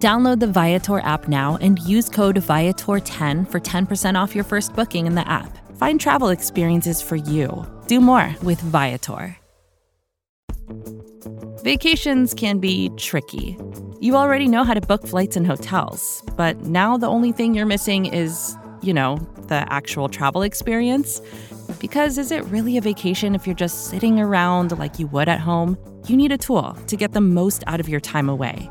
Download the Viator app now and use code Viator10 for 10% off your first booking in the app. Find travel experiences for you. Do more with Viator. Vacations can be tricky. You already know how to book flights and hotels, but now the only thing you're missing is, you know, the actual travel experience. Because is it really a vacation if you're just sitting around like you would at home? You need a tool to get the most out of your time away.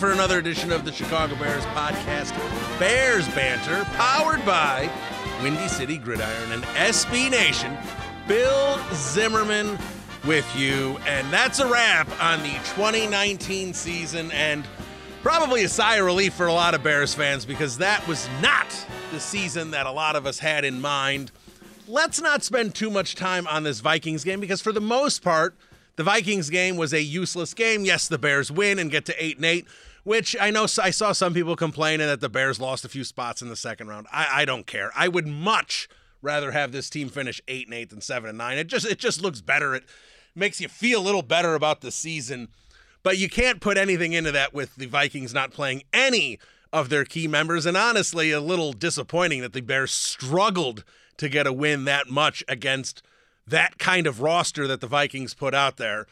For another edition of the Chicago Bears podcast, Bears Banter, powered by Windy City Gridiron and SB Nation. Bill Zimmerman with you, and that's a wrap on the 2019 season, and probably a sigh of relief for a lot of Bears fans because that was not the season that a lot of us had in mind let's not spend too much time on this Vikings game because for the most part, the Vikings game was a useless game. Yes, the Bears win and get to 8 and 8, which I know I saw some people complaining that the Bears lost a few spots in the second round. I, I don't care. I would much rather have this team finish 8 and 8 than 7 and 9. It just it just looks better. It makes you feel a little better about the season. But you can't put anything into that with the Vikings not playing any of their key members and honestly a little disappointing that the Bears struggled to get a win that much against that kind of roster that the Vikings put out there.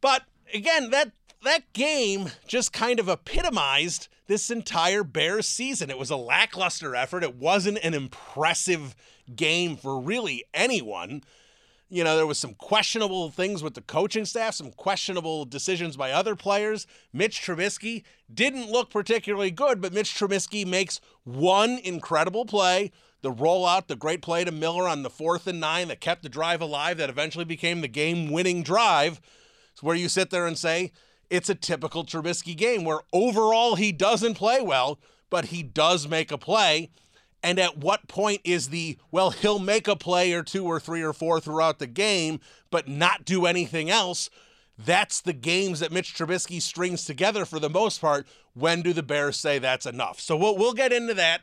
But again, that that game just kind of epitomized this entire Bears season. It was a lackluster effort. It wasn't an impressive game for really anyone. You know, there was some questionable things with the coaching staff, some questionable decisions by other players. Mitch Trubisky didn't look particularly good, but Mitch Trubisky makes one incredible play the rollout, the great play to Miller on the fourth and nine that kept the drive alive, that eventually became the game winning drive. It's where you sit there and say, it's a typical Trubisky game where overall he doesn't play well, but he does make a play. And at what point is the, well, he'll make a play or two or three or four throughout the game, but not do anything else? That's the games that Mitch Trubisky strings together for the most part. When do the Bears say that's enough? So we'll, we'll get into that.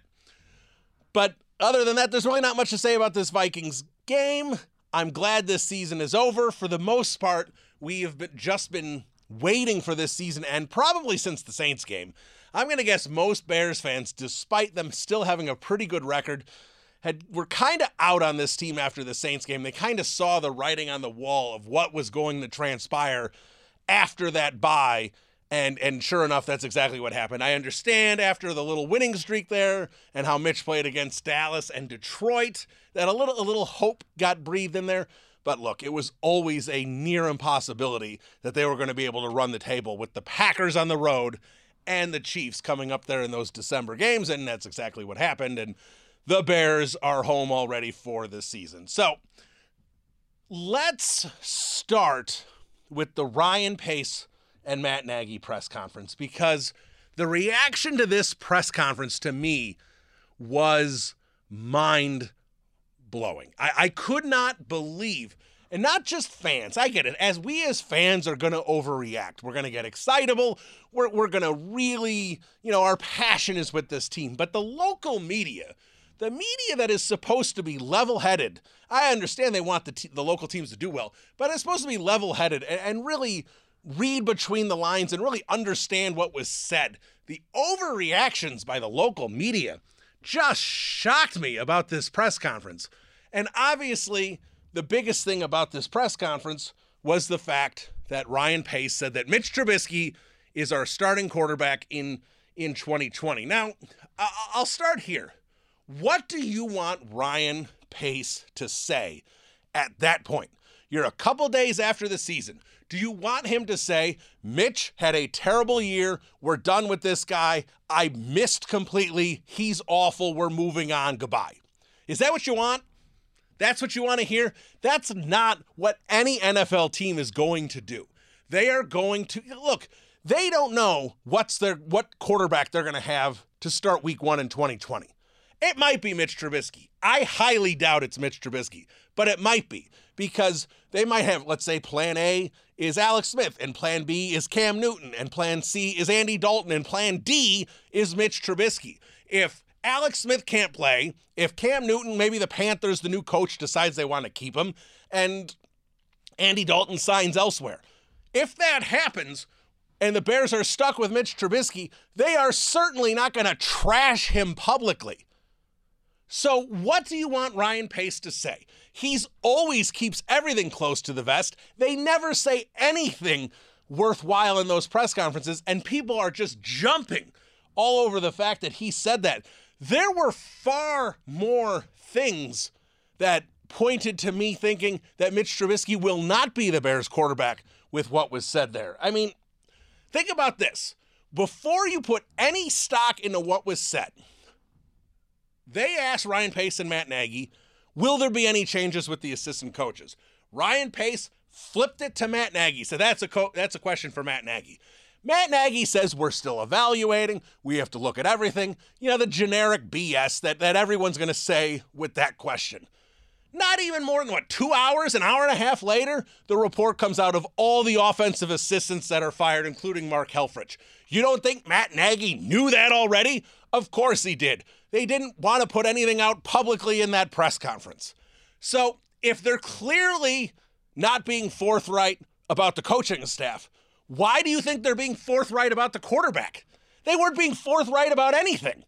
But other than that, there's really not much to say about this Vikings game. I'm glad this season is over. For the most part, we have been, just been waiting for this season and probably since the Saints game. I'm going to guess most Bears fans, despite them still having a pretty good record, had were kind of out on this team after the Saints game. They kind of saw the writing on the wall of what was going to transpire after that bye and and sure enough, that's exactly what happened. I understand after the little winning streak there and how Mitch played against Dallas and Detroit that a little a little hope got breathed in there. But look, it was always a near impossibility that they were going to be able to run the table with the Packers on the road and the Chiefs coming up there in those December games, and that's exactly what happened. And the Bears are home already for this season. So let's start with the Ryan Pace and Matt Nagy press conference because the reaction to this press conference to me was mind blowing. I, I could not believe and not just fans. I get it. As we as fans are going to overreact, we're going to get excitable. We're, we're going to really, you know, our passion is with this team. But the local media, the media that is supposed to be level headed, I understand they want the, te- the local teams to do well, but it's supposed to be level headed and, and really read between the lines and really understand what was said. The overreactions by the local media just shocked me about this press conference. And obviously, the biggest thing about this press conference was the fact that Ryan Pace said that Mitch Trubisky is our starting quarterback in in 2020. Now, I'll start here. What do you want Ryan Pace to say at that point? You're a couple days after the season. Do you want him to say, Mitch had a terrible year. We're done with this guy. I missed completely. He's awful. We're moving on. Goodbye. Is that what you want? That's what you want to hear? That's not what any NFL team is going to do. They are going to look, they don't know what's their what quarterback they're going to have to start week 1 in 2020. It might be Mitch Trubisky. I highly doubt it's Mitch Trubisky, but it might be because they might have, let's say, plan A is Alex Smith, and plan B is Cam Newton, and plan C is Andy Dalton, and plan D is Mitch Trubisky. If Alex Smith can't play, if Cam Newton, maybe the Panthers, the new coach, decides they want to keep him, and Andy Dalton signs elsewhere. If that happens, and the Bears are stuck with Mitch Trubisky, they are certainly not going to trash him publicly. So, what do you want Ryan Pace to say? He's always keeps everything close to the vest. They never say anything worthwhile in those press conferences, and people are just jumping all over the fact that he said that. There were far more things that pointed to me thinking that Mitch Trubisky will not be the Bears quarterback with what was said there. I mean, think about this. Before you put any stock into what was said, they asked Ryan Pace and Matt Nagy, will there be any changes with the assistant coaches? Ryan Pace flipped it to Matt Nagy. So that's a co- that's a question for Matt Nagy. Matt Nagy says we're still evaluating. We have to look at everything. You know, the generic BS that, that everyone's going to say with that question. Not even more than what, two hours, an hour and a half later, the report comes out of all the offensive assistants that are fired, including Mark Helfrich. You don't think Matt Nagy knew that already? Of course he did. They didn't want to put anything out publicly in that press conference. So if they're clearly not being forthright about the coaching staff, why do you think they're being forthright about the quarterback? They weren't being forthright about anything.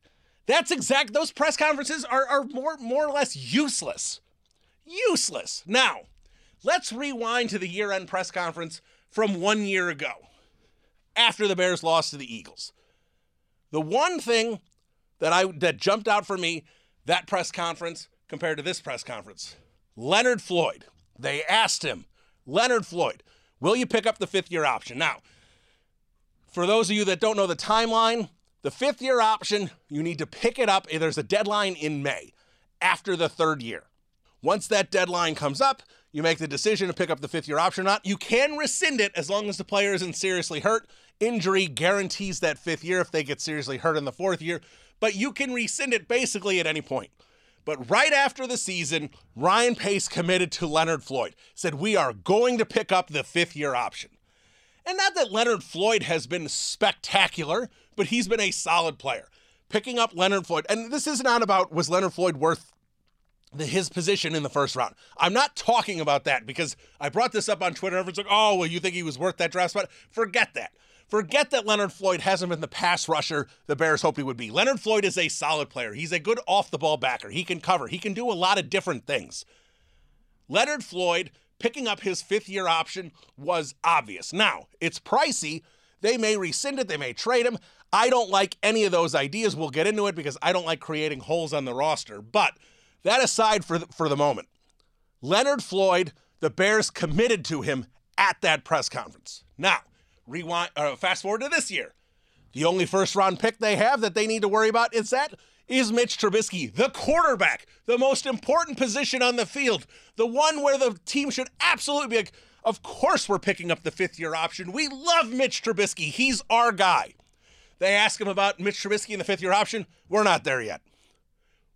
That's exact. Those press conferences are, are more more or less useless. Useless. Now, let's rewind to the year-end press conference from one year ago, after the Bears lost to the Eagles. The one thing that I that jumped out for me that press conference compared to this press conference, Leonard Floyd. They asked him, Leonard Floyd, Will you pick up the fifth year option? Now, for those of you that don't know the timeline, the fifth year option, you need to pick it up. There's a deadline in May after the third year. Once that deadline comes up, you make the decision to pick up the fifth year option or not. You can rescind it as long as the player isn't seriously hurt. Injury guarantees that fifth year if they get seriously hurt in the fourth year, but you can rescind it basically at any point. But right after the season, Ryan Pace committed to Leonard Floyd, said, We are going to pick up the fifth year option. And not that Leonard Floyd has been spectacular, but he's been a solid player. Picking up Leonard Floyd, and this is not on about was Leonard Floyd worth the, his position in the first round. I'm not talking about that because I brought this up on Twitter. Everyone's like, oh, well, you think he was worth that draft spot? Forget that. Forget that Leonard Floyd hasn't been the pass rusher the Bears hoped he would be. Leonard Floyd is a solid player. He's a good off the ball backer. He can cover, he can do a lot of different things. Leonard Floyd picking up his fifth year option was obvious. Now, it's pricey. They may rescind it, they may trade him. I don't like any of those ideas. We'll get into it because I don't like creating holes on the roster. But that aside for the, for the moment, Leonard Floyd, the Bears committed to him at that press conference. Now, rewind, uh, fast forward to this year. The only first round pick they have that they need to worry about is that is Mitch Trubisky, the quarterback, the most important position on the field, the one where the team should absolutely be like, of course we're picking up the fifth year option. We love Mitch Trubisky. He's our guy. They ask him about Mitch Trubisky in the fifth year option. We're not there yet.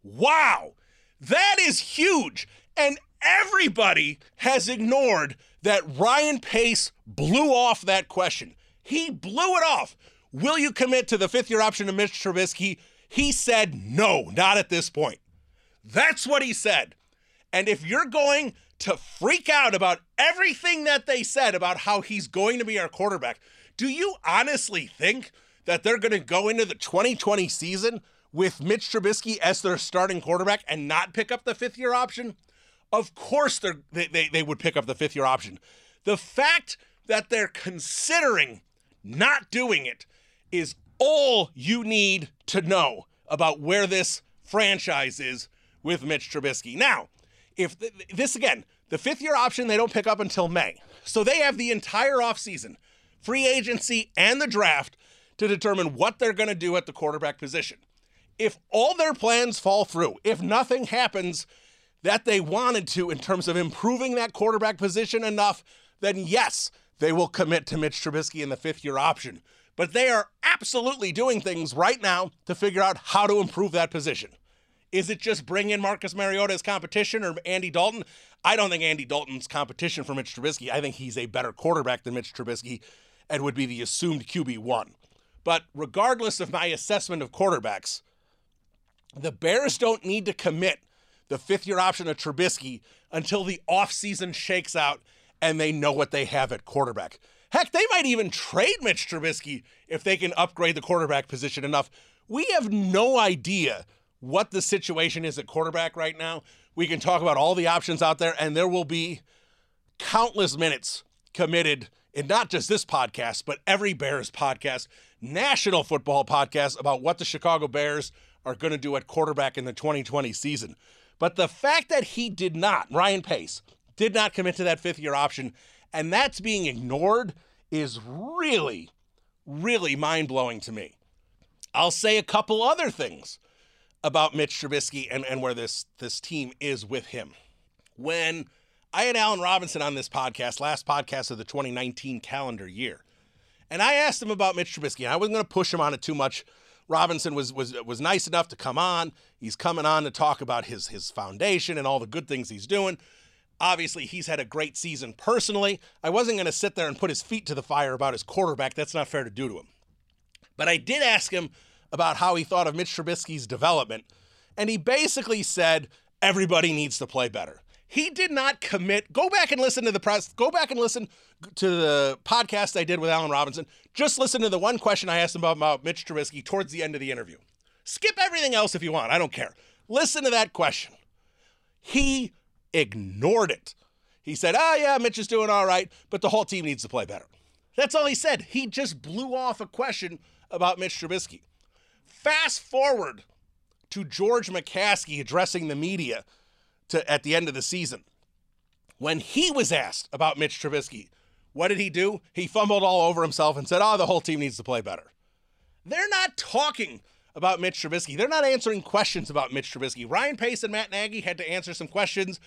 Wow. That is huge. And everybody has ignored that Ryan Pace blew off that question. He blew it off. Will you commit to the fifth year option to Mitch Trubisky? He said no, not at this point. That's what he said. And if you're going to freak out about everything that they said about how he's going to be our quarterback, do you honestly think that they're going to go into the 2020 season with Mitch Trubisky as their starting quarterback and not pick up the fifth year option? Of course they they, they would pick up the fifth year option. The fact that they're considering not doing it is all you need to know about where this franchise is with Mitch Trubisky. Now, if th- this again, the fifth year option they don't pick up until May. So they have the entire offseason, free agency, and the draft to determine what they're going to do at the quarterback position. If all their plans fall through, if nothing happens that they wanted to in terms of improving that quarterback position enough, then yes, they will commit to Mitch Trubisky in the fifth year option. But they are absolutely doing things right now to figure out how to improve that position. Is it just bring in Marcus Mariota as competition or Andy Dalton? I don't think Andy Dalton's competition for Mitch Trubisky. I think he's a better quarterback than Mitch Trubisky and would be the assumed QB1. But regardless of my assessment of quarterbacks, the Bears don't need to commit the fifth year option of Trubisky until the offseason shakes out and they know what they have at quarterback. Heck, they might even trade Mitch Trubisky if they can upgrade the quarterback position enough. We have no idea what the situation is at quarterback right now. We can talk about all the options out there, and there will be countless minutes committed in not just this podcast, but every Bears podcast, national football podcast about what the Chicago Bears are going to do at quarterback in the 2020 season. But the fact that he did not, Ryan Pace, did not commit to that fifth year option, and that's being ignored is really, really mind blowing to me. I'll say a couple other things about Mitch Trubisky and, and where this, this team is with him. When I had Allen Robinson on this podcast, last podcast of the 2019 calendar year, and I asked him about Mitch Trubisky, and I wasn't going to push him on it too much. Robinson was was was nice enough to come on. He's coming on to talk about his his foundation and all the good things he's doing. Obviously, he's had a great season personally. I wasn't going to sit there and put his feet to the fire about his quarterback. That's not fair to do to him. But I did ask him about how he thought of Mitch Trubisky's development, and he basically said everybody needs to play better. He did not commit. Go back and listen to the press. Go back and listen to the podcast I did with Allen Robinson. Just listen to the one question I asked him about, about Mitch Trubisky towards the end of the interview. Skip everything else if you want. I don't care. Listen to that question. He ignored it. He said, "Oh yeah, Mitch is doing all right, but the whole team needs to play better." That's all he said. He just blew off a question about Mitch Trubisky. Fast forward to George McCaskey addressing the media to, at the end of the season. When he was asked about Mitch Trubisky, what did he do? He fumbled all over himself and said, Oh, the whole team needs to play better. They're not talking about Mitch Trubisky. They're not answering questions about Mitch Trubisky. Ryan Pace and Matt Nagy had to answer some questions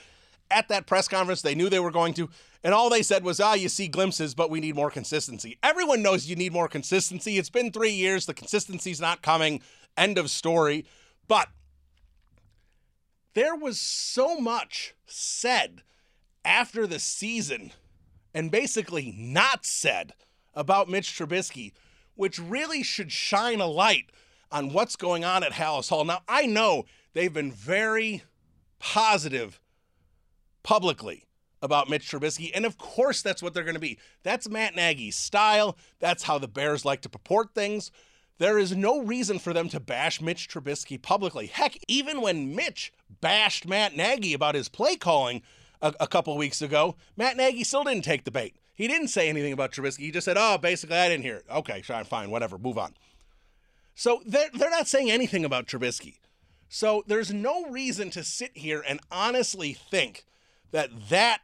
at that press conference. They knew they were going to. And all they said was, ah, you see glimpses, but we need more consistency. Everyone knows you need more consistency. It's been three years. The consistency's not coming. End of story. But there was so much said after the season and basically not said about Mitch Trubisky, which really should shine a light on what's going on at Halas Hall. Now, I know they've been very positive publicly about Mitch Trubisky, and of course that's what they're going to be. That's Matt Nagy's style. That's how the Bears like to purport things. There is no reason for them to bash Mitch Trubisky publicly. Heck, even when Mitch bashed Matt Nagy about his play calling a, a couple weeks ago, Matt Nagy still didn't take the bait. He didn't say anything about Trubisky. He just said, "Oh, basically, I didn't hear it." Okay, fine, fine, whatever, move on. So they're, they're not saying anything about Trubisky. So there's no reason to sit here and honestly think that that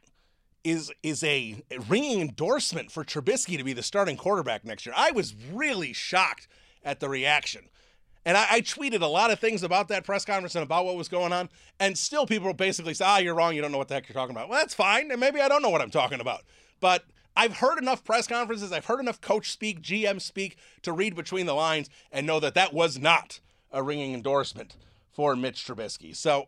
is is a ringing endorsement for Trubisky to be the starting quarterback next year. I was really shocked at the reaction. And I, I, tweeted a lot of things about that press conference and about what was going on. And still, people basically say, ah, you're wrong. You don't know what the heck you're talking about. Well, that's fine. And maybe I don't know what I'm talking about. But I've heard enough press conferences, I've heard enough coach speak, GM speak to read between the lines and know that that was not a ringing endorsement for Mitch Trubisky. So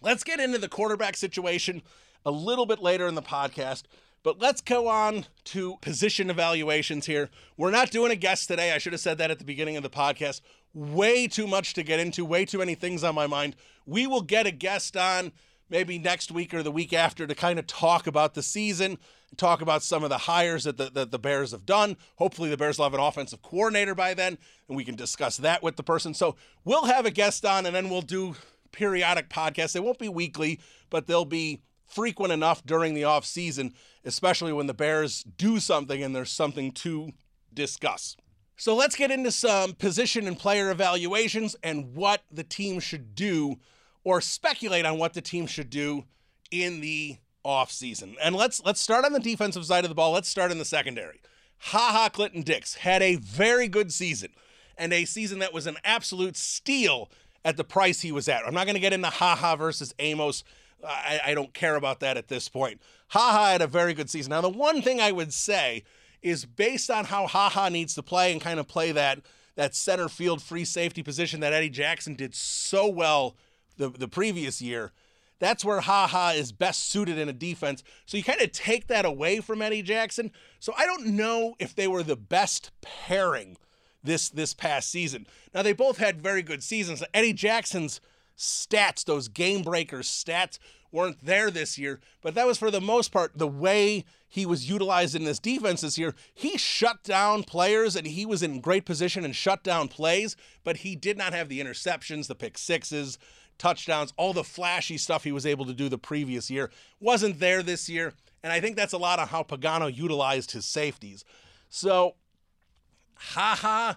Let's get into the quarterback situation a little bit later in the podcast. But let's go on to position evaluations here. We're not doing a guest today. I should have said that at the beginning of the podcast. Way too much to get into, way too many things on my mind. We will get a guest on maybe next week or the week after to kind of talk about the season, talk about some of the hires that the, that the Bears have done. Hopefully, the Bears will have an offensive coordinator by then, and we can discuss that with the person. So we'll have a guest on, and then we'll do periodic podcasts. They won't be weekly, but they'll be frequent enough during the off season, especially when the Bears do something and there's something to discuss. So let's get into some position and player evaluations and what the team should do or speculate on what the team should do in the offseason. And let's let's start on the defensive side of the ball. Let's start in the secondary. Ha Ha Clinton-Dix had a very good season and a season that was an absolute steal at the price he was at. I'm not going to get into Ha ha versus Amos I, I don't care about that at this point. Haha had a very good season. Now, the one thing I would say is based on how Haha needs to play and kind of play that that center field free safety position that Eddie Jackson did so well the, the previous year. That's where Haha is best suited in a defense. So you kind of take that away from Eddie Jackson. So I don't know if they were the best pairing this this past season. Now they both had very good seasons. Eddie Jackson's stats, those game breakers stats weren't there this year, but that was for the most part the way he was utilized in this defense this year. He shut down players and he was in great position and shut down plays, but he did not have the interceptions, the pick sixes, touchdowns, all the flashy stuff he was able to do the previous year. Wasn't there this year. And I think that's a lot of how Pagano utilized his safeties. So, haha,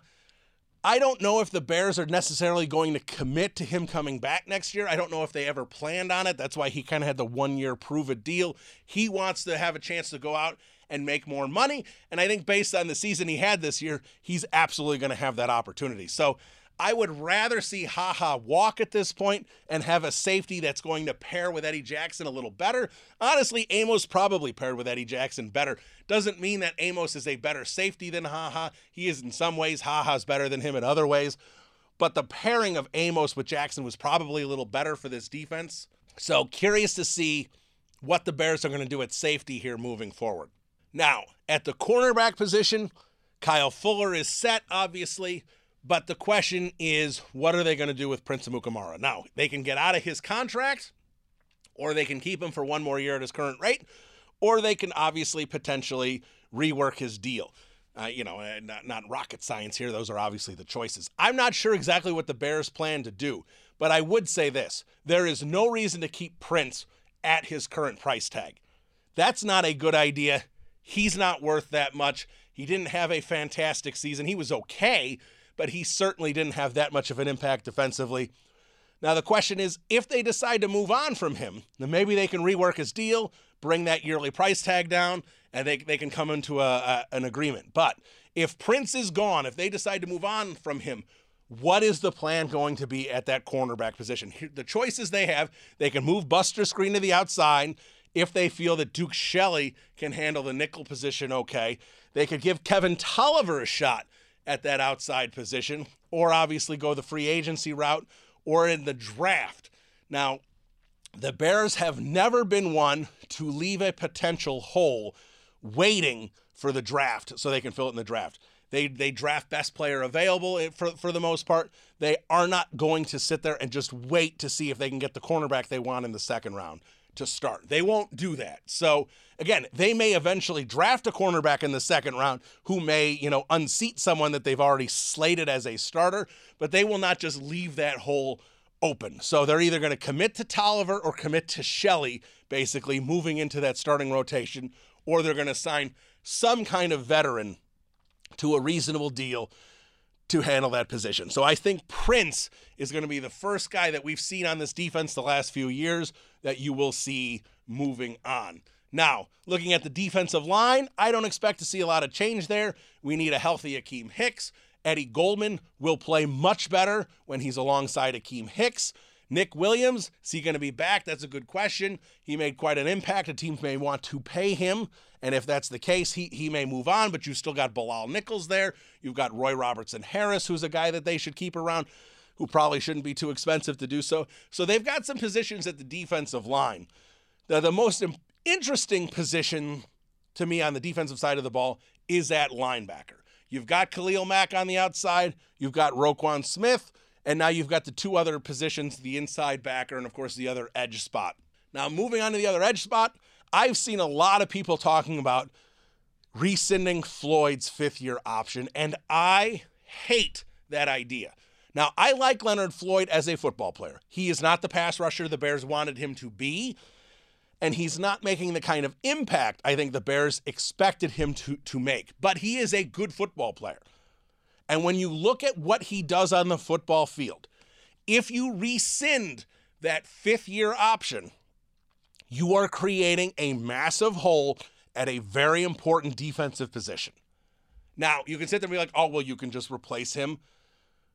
I don't know if the Bears are necessarily going to commit to him coming back next year. I don't know if they ever planned on it. That's why he kind of had the one year prove a deal. He wants to have a chance to go out and make more money. And I think based on the season he had this year, he's absolutely going to have that opportunity. So I would rather see Haha walk at this point and have a safety that's going to pair with Eddie Jackson a little better. Honestly, Amos probably paired with Eddie Jackson better. Doesn't mean that Amos is a better safety than Haha. He is in some ways. Haha's better than him in other ways. But the pairing of Amos with Jackson was probably a little better for this defense. So curious to see what the Bears are going to do at safety here moving forward. Now, at the cornerback position, Kyle Fuller is set, obviously. But the question is, what are they going to do with Prince Amukamara? Now, they can get out of his contract, or they can keep him for one more year at his current rate, or they can obviously potentially rework his deal. Uh, you know, uh, not, not rocket science here. Those are obviously the choices. I'm not sure exactly what the Bears plan to do, but I would say this there is no reason to keep Prince at his current price tag. That's not a good idea. He's not worth that much. He didn't have a fantastic season. He was okay, but he certainly didn't have that much of an impact defensively. Now, the question is if they decide to move on from him, then maybe they can rework his deal, bring that yearly price tag down, and they, they can come into a, a, an agreement. But if Prince is gone, if they decide to move on from him, what is the plan going to be at that cornerback position? The choices they have they can move Buster Skrine to the outside if they feel that Duke Shelley can handle the nickel position okay. They could give Kevin Tolliver a shot at that outside position, or obviously go the free agency route or in the draft. Now, the Bears have never been one to leave a potential hole waiting for the draft so they can fill it in the draft. They, they draft best player available eh, for, for the most part. They are not going to sit there and just wait to see if they can get the cornerback they want in the second round to start. They won't do that. So again, they may eventually draft a cornerback in the second round who may, you know, unseat someone that they've already slated as a starter, but they will not just leave that hole open. So they're either going to commit to Tolliver or commit to Shelley, basically moving into that starting rotation, or they're going to sign some kind of veteran to a reasonable deal to handle that position. So I think Prince is going to be the first guy that we've seen on this defense the last few years that you will see moving on. Now, looking at the defensive line, I don't expect to see a lot of change there. We need a healthy Akiem Hicks. Eddie Goldman will play much better when he's alongside Akiem Hicks. Nick Williams, is he going to be back? That's a good question. He made quite an impact. A team may want to pay him. And if that's the case, he, he may move on, but you've still got Bilal Nichols there. You've got Roy Robertson Harris, who's a guy that they should keep around. who probably shouldn't be too expensive to do so. So they've got some positions at the defensive line. Now, the most interesting position to me on the defensive side of the ball is at linebacker. You've got Khalil Mack on the outside, you've got Roquan Smith, and now you've got the two other positions the inside backer and, of course, the other edge spot. Now, moving on to the other edge spot, I've seen a lot of people talking about rescinding Floyd's fifth year option, and I hate that idea. Now, I like Leonard Floyd as a football player. He is not the pass rusher the Bears wanted him to be, and he's not making the kind of impact I think the Bears expected him to, to make. But he is a good football player. And when you look at what he does on the football field, if you rescind that fifth year option, you are creating a massive hole at a very important defensive position. Now, you can sit there and be like, oh, well, you can just replace him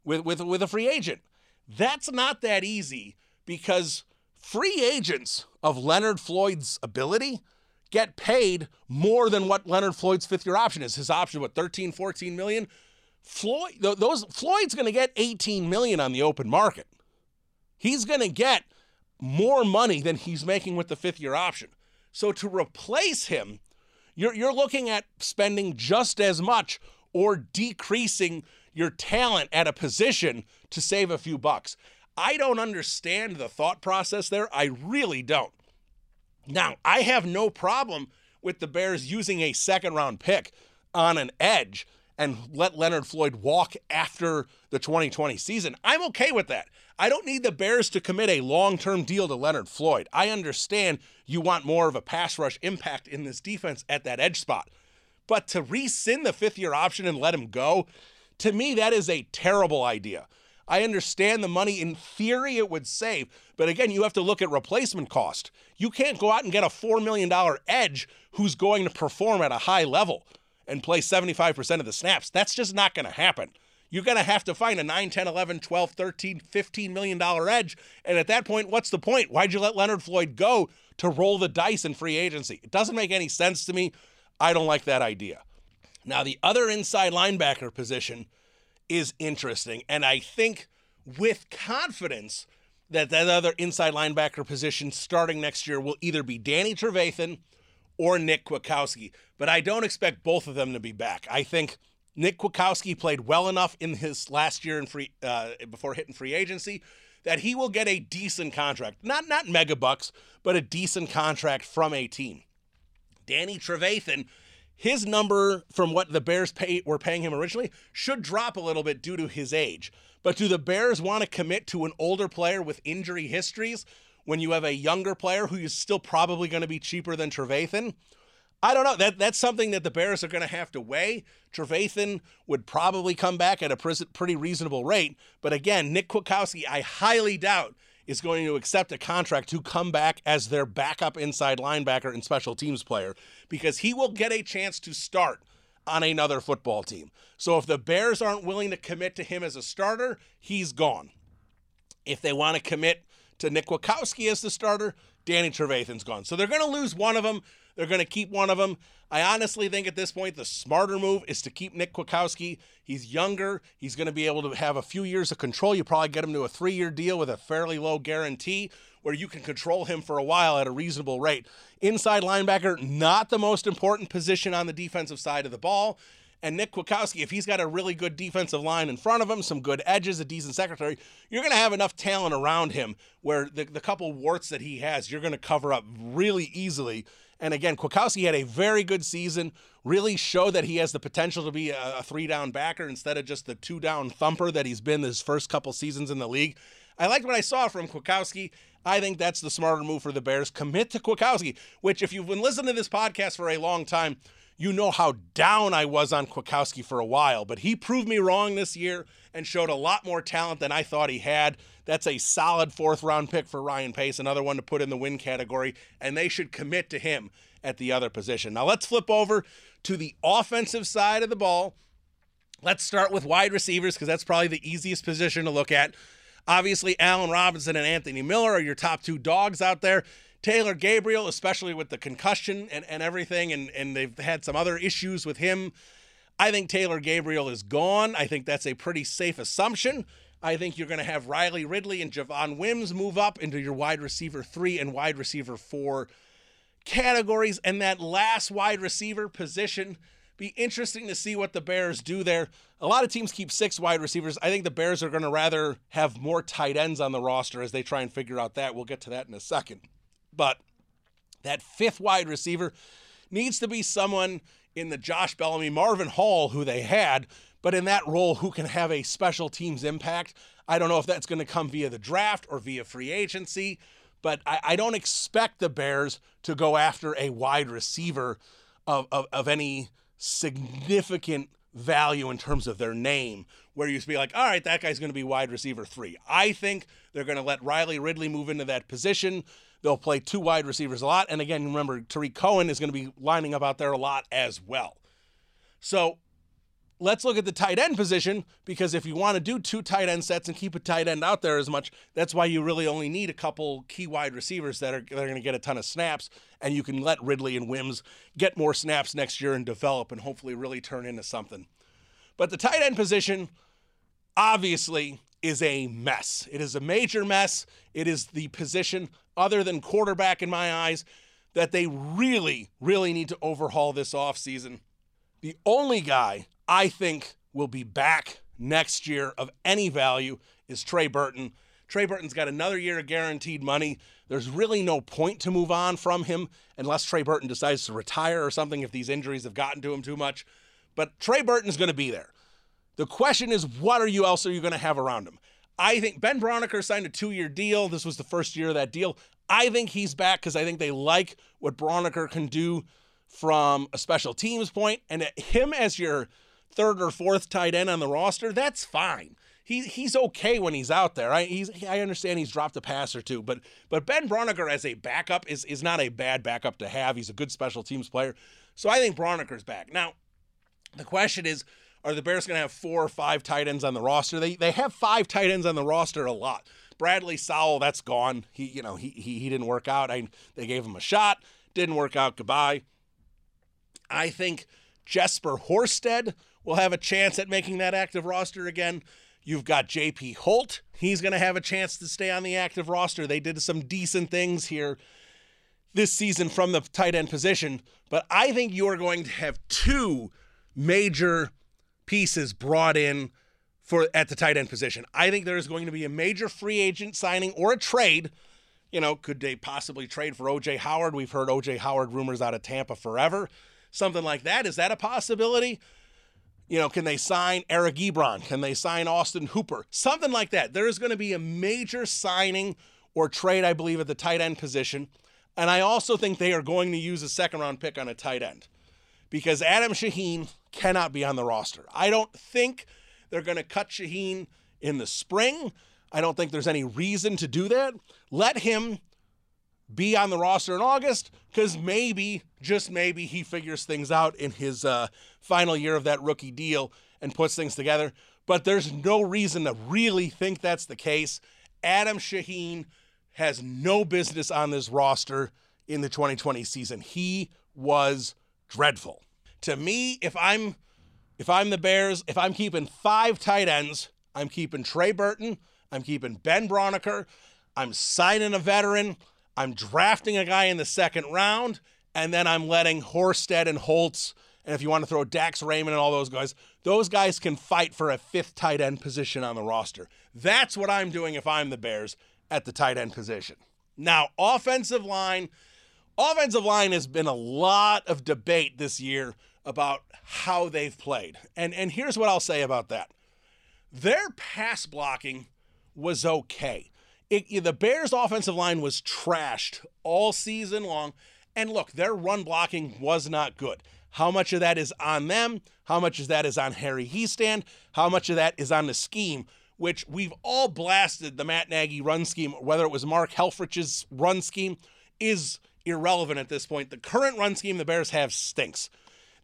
with, with, with a free agent. That's not that easy because free agents of Leonard Floyd's ability get paid more than what Leonard Floyd's fifth year option is. His option, what, 13, 14 million? Floyd, those Floyd's going to get 18 million on the open market. He's going to get more money than he's making with the fifth year option. So to replace him, you're, you're looking at spending just as much or decreasing your talent at a position to save a few bucks. I don't understand the thought process there. I really don't. Now, I have no problem with the Bears using a second round pick on an edge and let Leonard Floyd walk after the 2020 season. I'm okay with that. I don't need the Bears to commit a long term deal to Leonard Floyd. I understand you want more of a pass rush impact in this defense at that edge spot. But to rescind the fifth year option and let him go, to me, that is a terrible idea. I understand the money in theory it would save, but again, you have to look at replacement cost. You can't go out and get a $4 million edge who's going to perform at a high level and play 75% of the snaps. That's just not going to happen. You're going to have to find a 9, 10, 11, 12, 13, 15 million dollar edge. And at that point, what's the point? Why'd you let Leonard Floyd go to roll the dice in free agency? It doesn't make any sense to me. I don't like that idea. Now, the other inside linebacker position is interesting. And I think with confidence that that other inside linebacker position starting next year will either be Danny Trevathan or Nick Kwiatkowski. But I don't expect both of them to be back. I think Nick Kwiatkowski played well enough in his last year in free uh, before hitting free agency that he will get a decent contract. Not not mega bucks, but a decent contract from a team. Danny Trevathan, his number from what the Bears pay, were paying him originally should drop a little bit due to his age. But do the Bears want to commit to an older player with injury histories when you have a younger player who is still probably going to be cheaper than Trevathan? I don't know. That that's something that the Bears are going to have to weigh. Trevathan would probably come back at a pretty reasonable rate, but again, Nick Kwiatkowski, I highly doubt is going to accept a contract to come back as their backup inside linebacker and special teams player because he will get a chance to start on another football team. So if the Bears aren't willing to commit to him as a starter, he's gone. If they want to commit to Nick Kwiatkowski as the starter, Danny Trevathan's gone. So they're going to lose one of them. They're going to keep one of them. I honestly think at this point, the smarter move is to keep Nick Kwiatkowski. He's younger. He's going to be able to have a few years of control. You probably get him to a three year deal with a fairly low guarantee where you can control him for a while at a reasonable rate. Inside linebacker, not the most important position on the defensive side of the ball. And Nick Kwiatkowski, if he's got a really good defensive line in front of him, some good edges, a decent secondary, you're going to have enough talent around him where the, the couple warts that he has, you're going to cover up really easily and again, Kwiatkowski had a very good season, really showed that he has the potential to be a, a three down backer instead of just the two down thumper that he's been his first couple seasons in the league. I liked what I saw from Kwiatkowski. I think that's the smarter move for the Bears. Commit to Kwiatkowski, which, if you've been listening to this podcast for a long time, you know how down I was on Kwiatkowski for a while, but he proved me wrong this year and showed a lot more talent than I thought he had. That's a solid fourth round pick for Ryan Pace, another one to put in the win category, and they should commit to him at the other position. Now let's flip over to the offensive side of the ball. Let's start with wide receivers because that's probably the easiest position to look at. Obviously, Allen Robinson and Anthony Miller are your top two dogs out there. Taylor Gabriel, especially with the concussion and, and everything, and, and they've had some other issues with him. I think Taylor Gabriel is gone. I think that's a pretty safe assumption. I think you're going to have Riley Ridley and Javon Wims move up into your wide receiver three and wide receiver four categories. And that last wide receiver position, be interesting to see what the Bears do there. A lot of teams keep six wide receivers. I think the Bears are going to rather have more tight ends on the roster as they try and figure out that. We'll get to that in a second. But that fifth wide receiver needs to be someone in the Josh Bellamy, Marvin Hall, who they had, but in that role, who can have a special teams impact. I don't know if that's going to come via the draft or via free agency, but I, I don't expect the Bears to go after a wide receiver of, of, of any significant value in terms of their name, where you would be like, all right, that guy's going to be wide receiver three. I think they're going to let Riley Ridley move into that position. They'll play two wide receivers a lot. And again, remember, Tarik Cohen is going to be lining up out there a lot as well. So let's look at the tight end position because if you want to do two tight end sets and keep a tight end out there as much, that's why you really only need a couple key wide receivers that are, that are going to get a ton of snaps. And you can let Ridley and Wims get more snaps next year and develop and hopefully really turn into something. But the tight end position, obviously, is a mess. It is a major mess. It is the position, other than quarterback in my eyes, that they really, really need to overhaul this offseason. The only guy I think will be back next year of any value is Trey Burton. Trey Burton's got another year of guaranteed money. There's really no point to move on from him unless Trey Burton decides to retire or something if these injuries have gotten to him too much. But Trey Burton's going to be there. The question is, what are you else are you going to have around him? I think Ben Braunecker signed a two-year deal. This was the first year of that deal. I think he's back because I think they like what Braunecker can do from a special teams point, and him as your third or fourth tight end on the roster, that's fine. He, he's okay when he's out there. I he's I understand he's dropped a pass or two, but but Ben Braunecker as a backup is is not a bad backup to have. He's a good special teams player, so I think Braunecker's back. Now, the question is, are the Bears going to have four or five tight ends on the roster? They they have five tight ends on the roster a lot. Bradley Sowell, that's gone. He you know he he, he didn't work out. I they gave him a shot, didn't work out. Goodbye. I think Jesper Horsted will have a chance at making that active roster again. You've got JP Holtz. He's going to have a chance to stay on the active roster. They did some decent things here this season from the tight end position, but I think you are going to have two major pieces brought in for at the tight end position. I think there is going to be a major free agent signing or a trade. You know, could they possibly trade for OJ Howard? We've heard OJ Howard rumors out of Tampa forever. Something like that. Is that a possibility? You know, can they sign Eric Ebron? Can they sign Austin Hooper? Something like that. There is going to be a major signing or trade, I believe, at the tight end position. And I also think they are going to use a second round pick on a tight end because Adam Shaheen cannot be on the roster. I don't think they're going to cut Shaheen in the spring. I don't think there's any reason to do that. Let him be on the roster in August because maybe, just maybe, he figures things out in his uh, final year of that rookie deal and puts things together. But there's no reason to really think that's the case. Adam Shaheen has no business on this roster in the 2020 season. He was dreadful. To me, if I'm if I'm the Bears, if I'm keeping five tight ends, I'm keeping Trey Burton, I'm keeping Ben Braunecker, I'm signing a veteran, I'm drafting a guy in the second round, and then I'm letting Horsted and Holtz, and if you want to throw Dax Raymond and all those guys, those guys can fight for a fifth tight end position on the roster. That's what I'm doing if I'm the Bears at the tight end position. Now, offensive line Offensive line has been a lot of debate this year about how they've played. And, and here's what I'll say about that their pass blocking was okay. It, the Bears' offensive line was trashed all season long. And look, their run blocking was not good. How much of that is on them? How much of that is on Harry Hiestand? How much of that is on the scheme? Which we've all blasted the Matt Nagy run scheme, whether it was Mark Helfrich's run scheme, is irrelevant at this point. The current run scheme the Bears have stinks.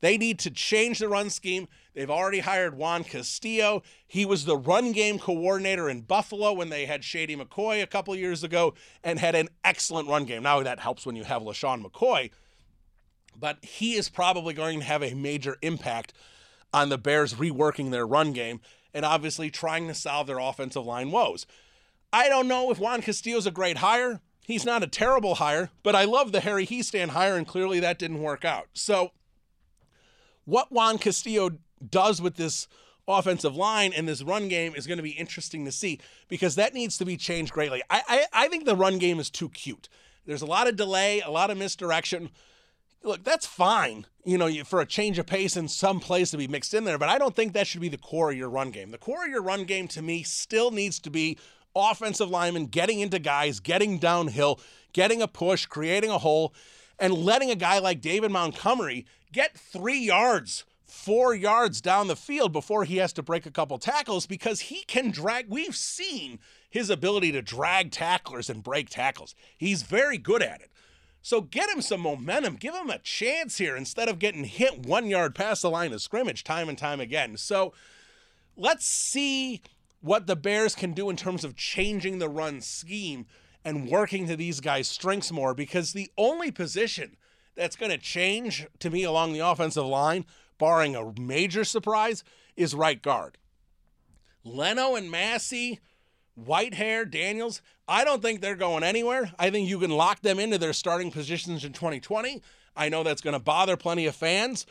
They need to change the run scheme. They've already hired Juan Castillo. He was the run game coordinator in Buffalo when they had Shady McCoy a couple years ago and had an excellent run game. Now that helps when you have LeSean McCoy, but he is probably going to have a major impact on the Bears reworking their run game and obviously trying to solve their offensive line woes. I don't know if Juan Castillo's a great hire. He's not a terrible hire, but I love the Harry Hiestand hire, and clearly that didn't work out. So, what Juan Castillo does with this offensive line and this run game is going to be interesting to see because that needs to be changed greatly. I, I, I think the run game is too cute. There's a lot of delay, a lot of misdirection. Look, that's fine, you know, for a change of pace and some plays to be mixed in there, but I don't think that should be the core of your run game. The core of your run game to me still needs to be offensive linemen getting into guys, getting downhill, getting a push, creating a hole, and letting a guy like David Montgomery get three yards four yards down the field before he has to break a couple tackles because he can drag. We've seen his ability to drag tacklers and break tackles. He's very good at it. So get him some momentum. Give him a chance here instead of getting hit one yard past the line of scrimmage time and time again. So let's see what the Bears can do in terms of changing the run scheme and working to these guys' strengths more because the only position that's going to change to me along the offensive line barring a major surprise, is right guard. Leno and Massie, Whitehair, Daniels, I don't think they're going anywhere. I think you can lock them into their starting positions in 2020. I know that's going to bother plenty of fans.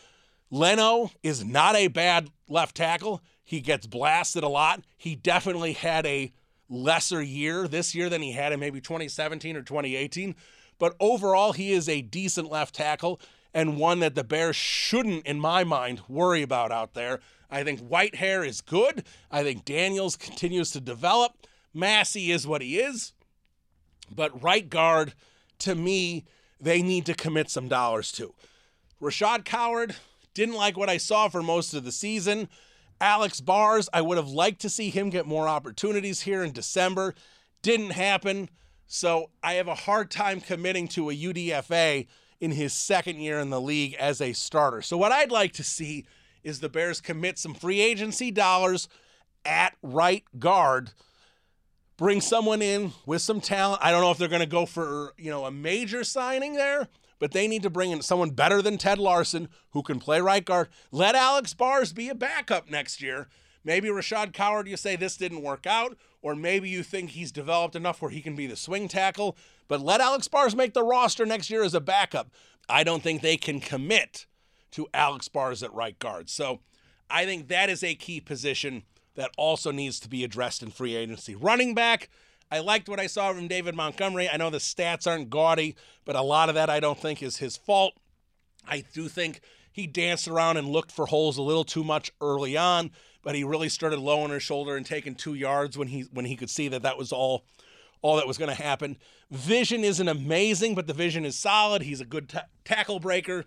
Leno is not a bad left tackle. He gets blasted a lot. He definitely had a lesser year this year than he had in maybe 2017 or 2018. But overall, he is a decent left tackle and one that the Bears shouldn't, in my mind, worry about out there. I think Whitehair is good. I think Daniels continues to develop. Massie is what he is. But right guard, to me, they need to commit some dollars to. Rashad Coward, didn't like what I saw for most of the season. Alex Bars, I would have liked to see him get more opportunities here in December. Didn't happen. So I have a hard time committing to a UDFA in his second year in the league as a starter. So, what I'd like to see is the Bears commit some free agency dollars at right guard, bring someone in with some talent. I don't know if they're going to go for, you know, a major signing there, but they need to bring in someone better than Ted Larsen who can play right guard. Let Alex Bars be a backup next year. Maybe Rashad Coward, you say this didn't work out, or maybe you think he's developed enough where he can be the swing tackle. But let Alex Bars make the roster next year as a backup. I don't think they can commit to Alex Bars at right guard. So I think that is a key position that also needs to be addressed in free agency. Running back, I liked what I saw from David Montgomery. I know the stats aren't gaudy, but a lot of that I don't think is his fault. I do think he danced around and looked for holes a little too much early on, but he really started low on his shoulder and taking two yards when he when he could see that that was all all that was going to happen. Vision isn't amazing, but the vision is solid. He's a good t- tackle breaker.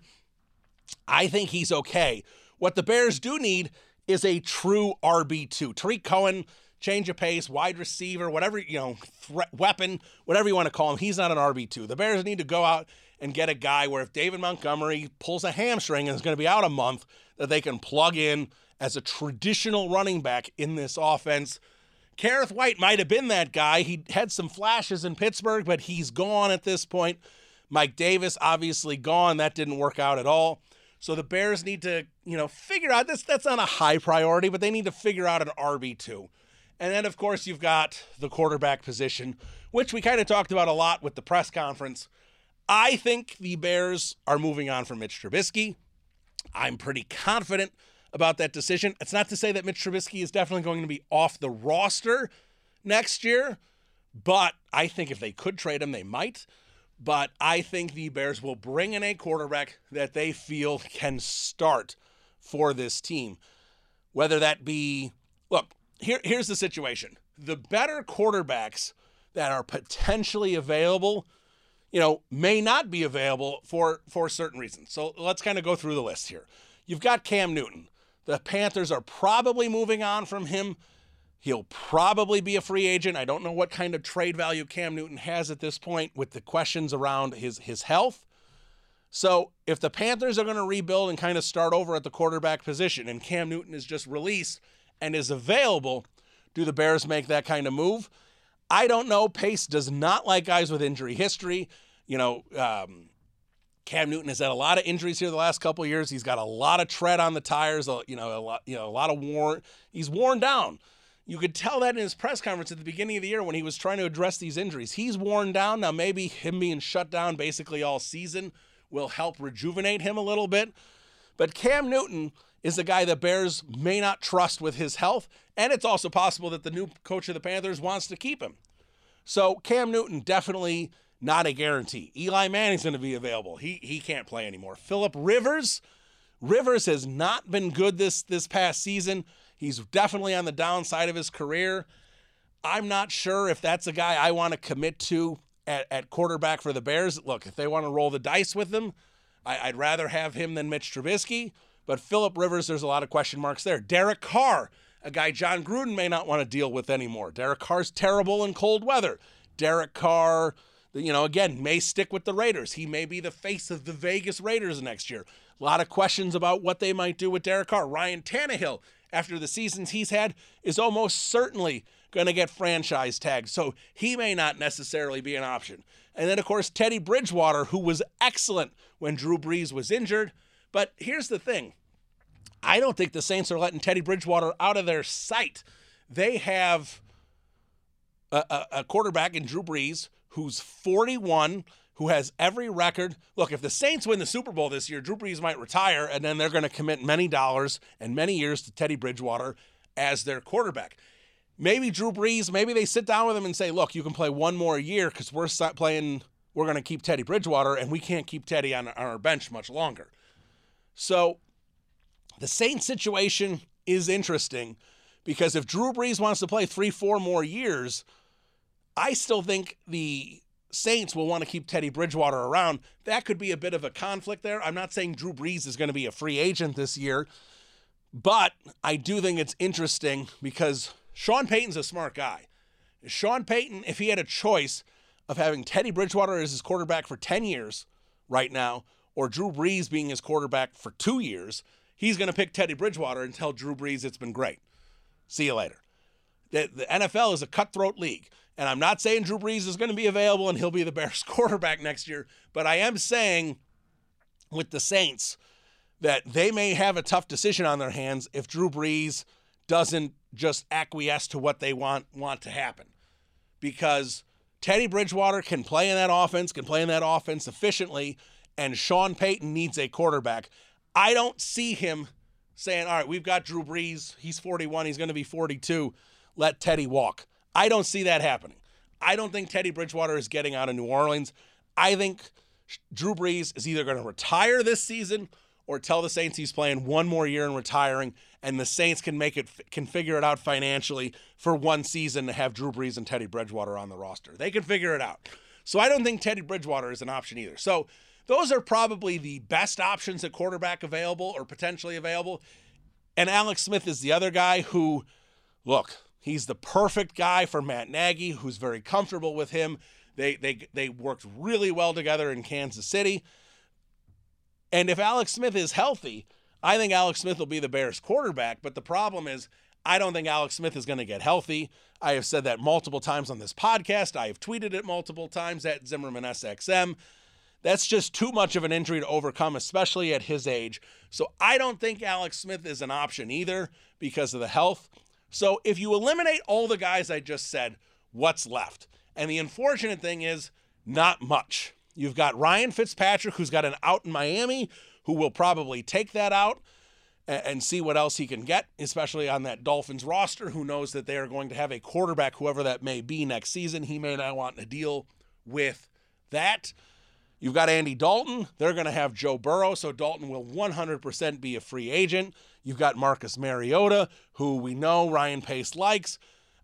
I think he's okay. What the Bears do need is a true RB2. Tarik Cohen, change of pace, wide receiver, whatever, you know, threat, weapon, whatever you want to call him, he's not an RB2. The Bears need to go out and get a guy where if David Montgomery pulls a hamstring and is going to be out a month, that they can plug in as a traditional running back in this offense Kerrith Whyte might have been that guy. He had some flashes in Pittsburgh, but he's gone at this point. Mike Davis obviously gone. That didn't work out at all. So the Bears need to, you know, figure out this. That's not a high priority, but they need to figure out an RB two. And then of course you've got the quarterback position, which we kind of talked about a lot with the press conference. I think the Bears are moving on from Mitch Trubisky. I'm pretty confident about that decision. It's not to say that Mitch Trubisky is definitely going to be off the roster next year, but I think if they could trade him, they might. But I think the Bears will bring in a quarterback that they feel can start for this team. Whether that be, look, here, here's the situation the better quarterbacks that are potentially available you know may not be available for for certain reasons so let's kind of go through the list here you've got cam newton the Panthers are probably moving on from him. He'll probably be a free agent. I don't know what kind of trade value Cam Newton has at this point with the questions around his, his health. So if the Panthers are going to rebuild and kind of start over at the quarterback position and Cam Newton is just released and is available, do the Bears make that kind of move? I don't know. Pace does not like guys with injury history. You know, um, Cam Newton has had a lot of injuries here the last couple years. He's got a lot of tread on the tires, you know, a lot, you know, a lot of worn. He's worn down. You could tell that in his press conference at the beginning of the year when he was trying to address these injuries. He's worn down. Now, maybe him being shut down basically all season will help rejuvenate him a little bit. But Cam Newton is a guy that Bears may not trust with his health. And it's also possible that the new coach of the Panthers wants to keep him. So Cam Newton definitely not a guarantee. Eli Manning's going to be available. He he can't play anymore. Philip Rivers, Rivers has not been good this this past season. He's definitely on the downside of his career. I'm not sure if that's a guy I want to commit to at, at quarterback for the Bears. Look, if they want to roll the dice with him, I, would rather have him than Mitch Trubisky. But Philip Rivers, there's a lot of question marks there. Derek Carr, a guy Jon Gruden may not want to deal with anymore. Derek Carr's terrible in cold weather. Derek Carr, you know, again, may stick with the Raiders. He may be the face of the Vegas Raiders next year. A lot of questions about what they might do with Derek Carr. Ryan Tannehill, after the seasons he's had, is almost certainly going to get franchise tagged. So he may not necessarily be an option. And then, of course, Teddy Bridgewater, who was excellent when Drew Brees was injured. But here's the thing I don't think the Saints are letting Teddy Bridgewater out of their sight. They have a, a, a quarterback in Drew Brees who's 41, who has every record. Look, if the Saints win the Super Bowl this year, Drew Brees might retire, and then they're going to commit many dollars and many years to Teddy Bridgewater as their quarterback. Maybe Drew Brees, maybe they sit down with him and say, look, you can play one more year because we're playing, we're going to keep Teddy Bridgewater, and we can't keep Teddy on, on our bench much longer. So the Saints situation is interesting because if Drew Brees wants to play three, four more years, I still think the Saints will want to keep Teddy Bridgewater around. That could be a bit of a conflict there. I'm not saying Drew Brees is going to be a free agent this year, but I do think it's interesting because Sean Payton's a smart guy. Sean Payton, if he had a choice of having Teddy Bridgewater as his quarterback for 10 years right now, or Drew Brees being his quarterback for two years, he's going to pick Teddy Bridgewater and tell Drew Brees it's been great. See you later. The, the NFL is a cutthroat league. And I'm not saying Drew Brees is going to be available and he'll be the Bears quarterback next year, but I am saying with the Saints that they may have a tough decision on their hands if Drew Brees doesn't just acquiesce to what they want want to happen. Because Teddy Bridgewater can play in that offense, can play in that offense efficiently, and Sean Payton needs a quarterback. I don't see him saying, all right, we've got Drew Brees. He's 41. He's going to be 42. Let Teddy walk. I don't see that happening. I don't think Teddy Bridgewater is getting out of New Orleans. I think Drew Brees is either going to retire this season or tell the Saints he's playing one more year and retiring, and the Saints can make it can figure it out financially for one season to have Drew Brees and Teddy Bridgewater on the roster. They can figure it out. So I don't think Teddy Bridgewater is an option either. So those are probably the best options at quarterback available or potentially available. And Alex Smith is the other guy who, look, he's the perfect guy for Matt Nagy, who's very comfortable with him. They they they worked really well together in Kansas City. And if Alex Smith is healthy, I think Alex Smith will be the Bears quarterback, but the problem is I don't think Alex Smith is going to get healthy. I have said that multiple times on this podcast. I have tweeted it multiple times at Zimmerman SXM. That's just too much of an injury to overcome, especially at his age. So I don't think Alex Smith is an option either because of the health. So if you eliminate all the guys I just said, what's left? And the unfortunate thing is, not much. You've got Ryan Fitzpatrick, who's got an out in Miami, who will probably take that out and see what else he can get, especially on that Dolphins roster. Who knows that they are going to have a quarterback, whoever that may be, next season. He may not want to deal with that. You've got Andy Dalton. They're going to have Joe Burrow, so Dalton will 100% be a free agent. You've got Marcus Mariota, who we know Ryan Pace likes.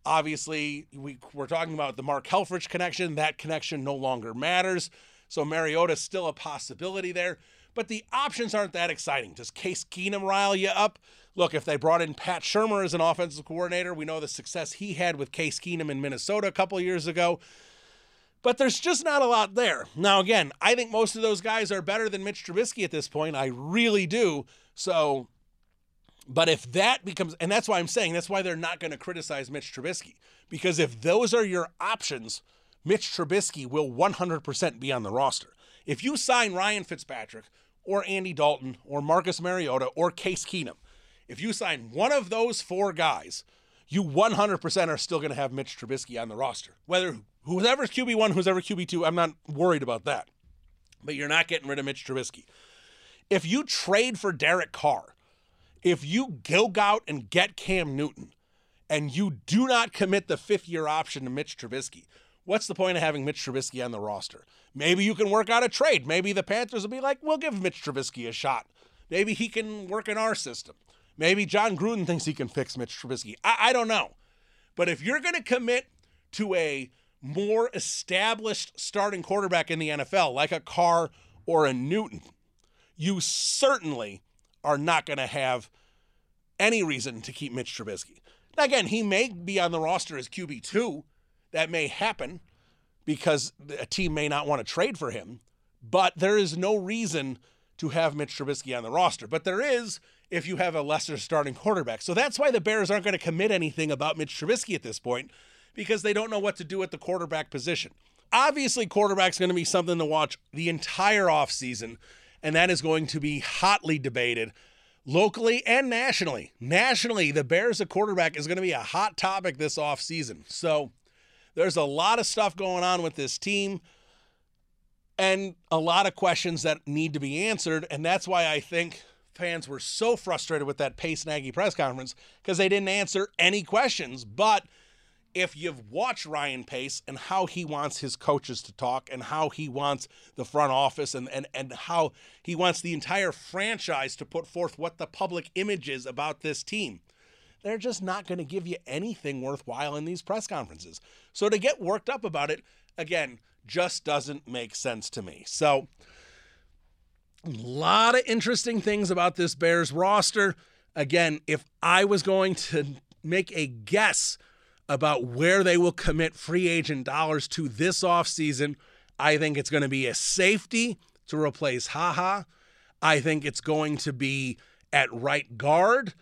Obviously, we, we're talking about the Mark Helfrich connection. That connection no longer matters. So Mariota is still a possibility there. But the options aren't that exciting. Does Case Keenum rile you up? Look, if they brought in Pat Shurmur as an offensive coordinator, we know the success he had with Case Keenum in Minnesota a couple years ago but there's just not a lot there. Now, again, I think most of those guys are better than Mitch Trubisky at this point. I really do. So, but if that becomes, and that's why I'm saying that's why they're not going to criticize Mitch Trubisky because if those are your options, Mitch Trubisky will 100% be on the roster. If you sign Ryan Fitzpatrick or Andy Dalton or Marcus Mariota or Case Keenum, if you sign one of those four guys, you 100% are still going to have Mitch Trubisky on the roster. Whether whoever's QB1, who's ever QB2, I'm not worried about that. But you're not getting rid of Mitch Trubisky. If you trade for Derek Carr, if you go out and get Cam Newton, and you do not commit the fifth year option to Mitch Trubisky, what's the point of having Mitch Trubisky on the roster? Maybe you can work out a trade. Maybe the Panthers will be like, we'll give Mitch Trubisky a shot. Maybe he can work in our system. Maybe Jon Gruden thinks he can fix Mitch Trubisky. I, I don't know. But if you're going to commit to a more established starting quarterback in the NFL, like a Carr or a Newton, you certainly are not going to have any reason to keep Mitch Trubisky. Now, again, he may be on the roster as QB2. That may happen because a team may not want to trade for him, but there is no reason to have Mitch Trubisky on the roster. But there is if you have a lesser starting quarterback. So that's why the Bears aren't going to commit anything about Mitch Trubisky at this point because they don't know what to do at the quarterback position. Obviously, quarterback's going to be something to watch the entire offseason, and that is going to be hotly debated locally and nationally. Nationally, the Bears at quarterback is going to be a hot topic this offseason. So there's a lot of stuff going on with this team and a lot of questions that need to be answered. And that's why I think fans were so frustrated with that Pace Nagy press conference because they didn't answer any questions. But if you've watched Ryan Pace and how he wants his coaches to talk and how he wants the front office and, and, and how he wants the entire franchise to put forth what the public image is about this team, they're just not going to give you anything worthwhile in these press conferences. So to get worked up about it, again, just doesn't make sense to me. So, a lot of interesting things about this Bears roster. Again, if I was going to make a guess about where they will commit free agent dollars to this offseason, I think it's going to be a safety to replace Ha Ha. I think it's going to be at right guard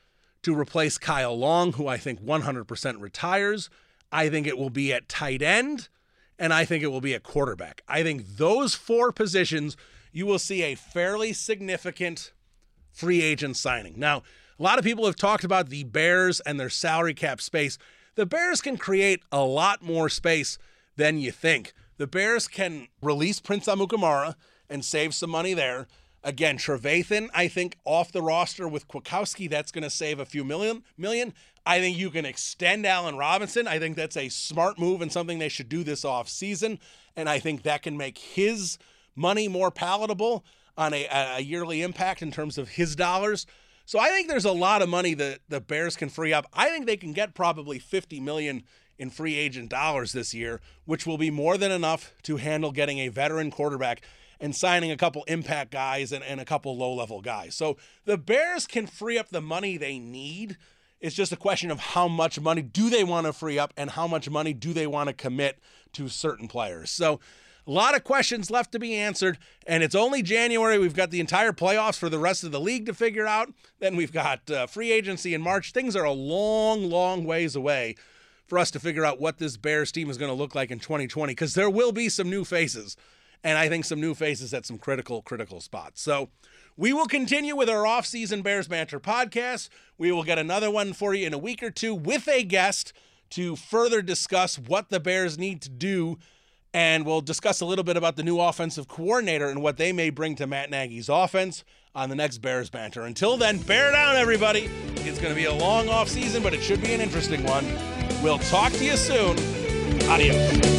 to replace Kyle Long, who I think 100% retires. I think it will be at tight end, and I think it will be at quarterback. I think those four positions, you will see a fairly significant free agent signing. Now, a lot of people have talked about the Bears and their salary cap space. The Bears can create a lot more space than you think. The Bears can release Prince Amukamara and save some money there. Again, Trevathan, I think off the roster with Kwiatkowski, that's going to save a few million. Million. I think you can extend Allen Robinson. I think that's a smart move and something they should do this off season. And I think that can make his money more palatable on a, a yearly impact in terms of his dollars. So I think there's a lot of money that the Bears can free up. I think they can get probably 50 million in free agent dollars this year, which will be more than enough to handle getting a veteran quarterback and signing a couple impact guys and, and a couple low level guys. So the Bears can free up the money they need. It's just a question of how much money do they want to free up and how much money do they want to commit to certain players. So a lot of questions left to be answered, and it's only January. We've got the entire playoffs for the rest of the league to figure out. Then we've got uh, free agency in March. Things are a long, long ways away for us to figure out what this Bears team is going to look like in 2020 because there will be some new faces and I think some new faces at some critical, critical spots. So we will continue with our off-season Bears Banter podcast. We will get another one for you in a week or two with a guest to further discuss what the Bears need to do. And we'll discuss a little bit about the new offensive coordinator and what they may bring to Matt Nagy's offense on the next Bears Banter. Until then, bear down, everybody. It's going to be a long off season, but it should be an interesting one. We'll talk to you soon. Adios.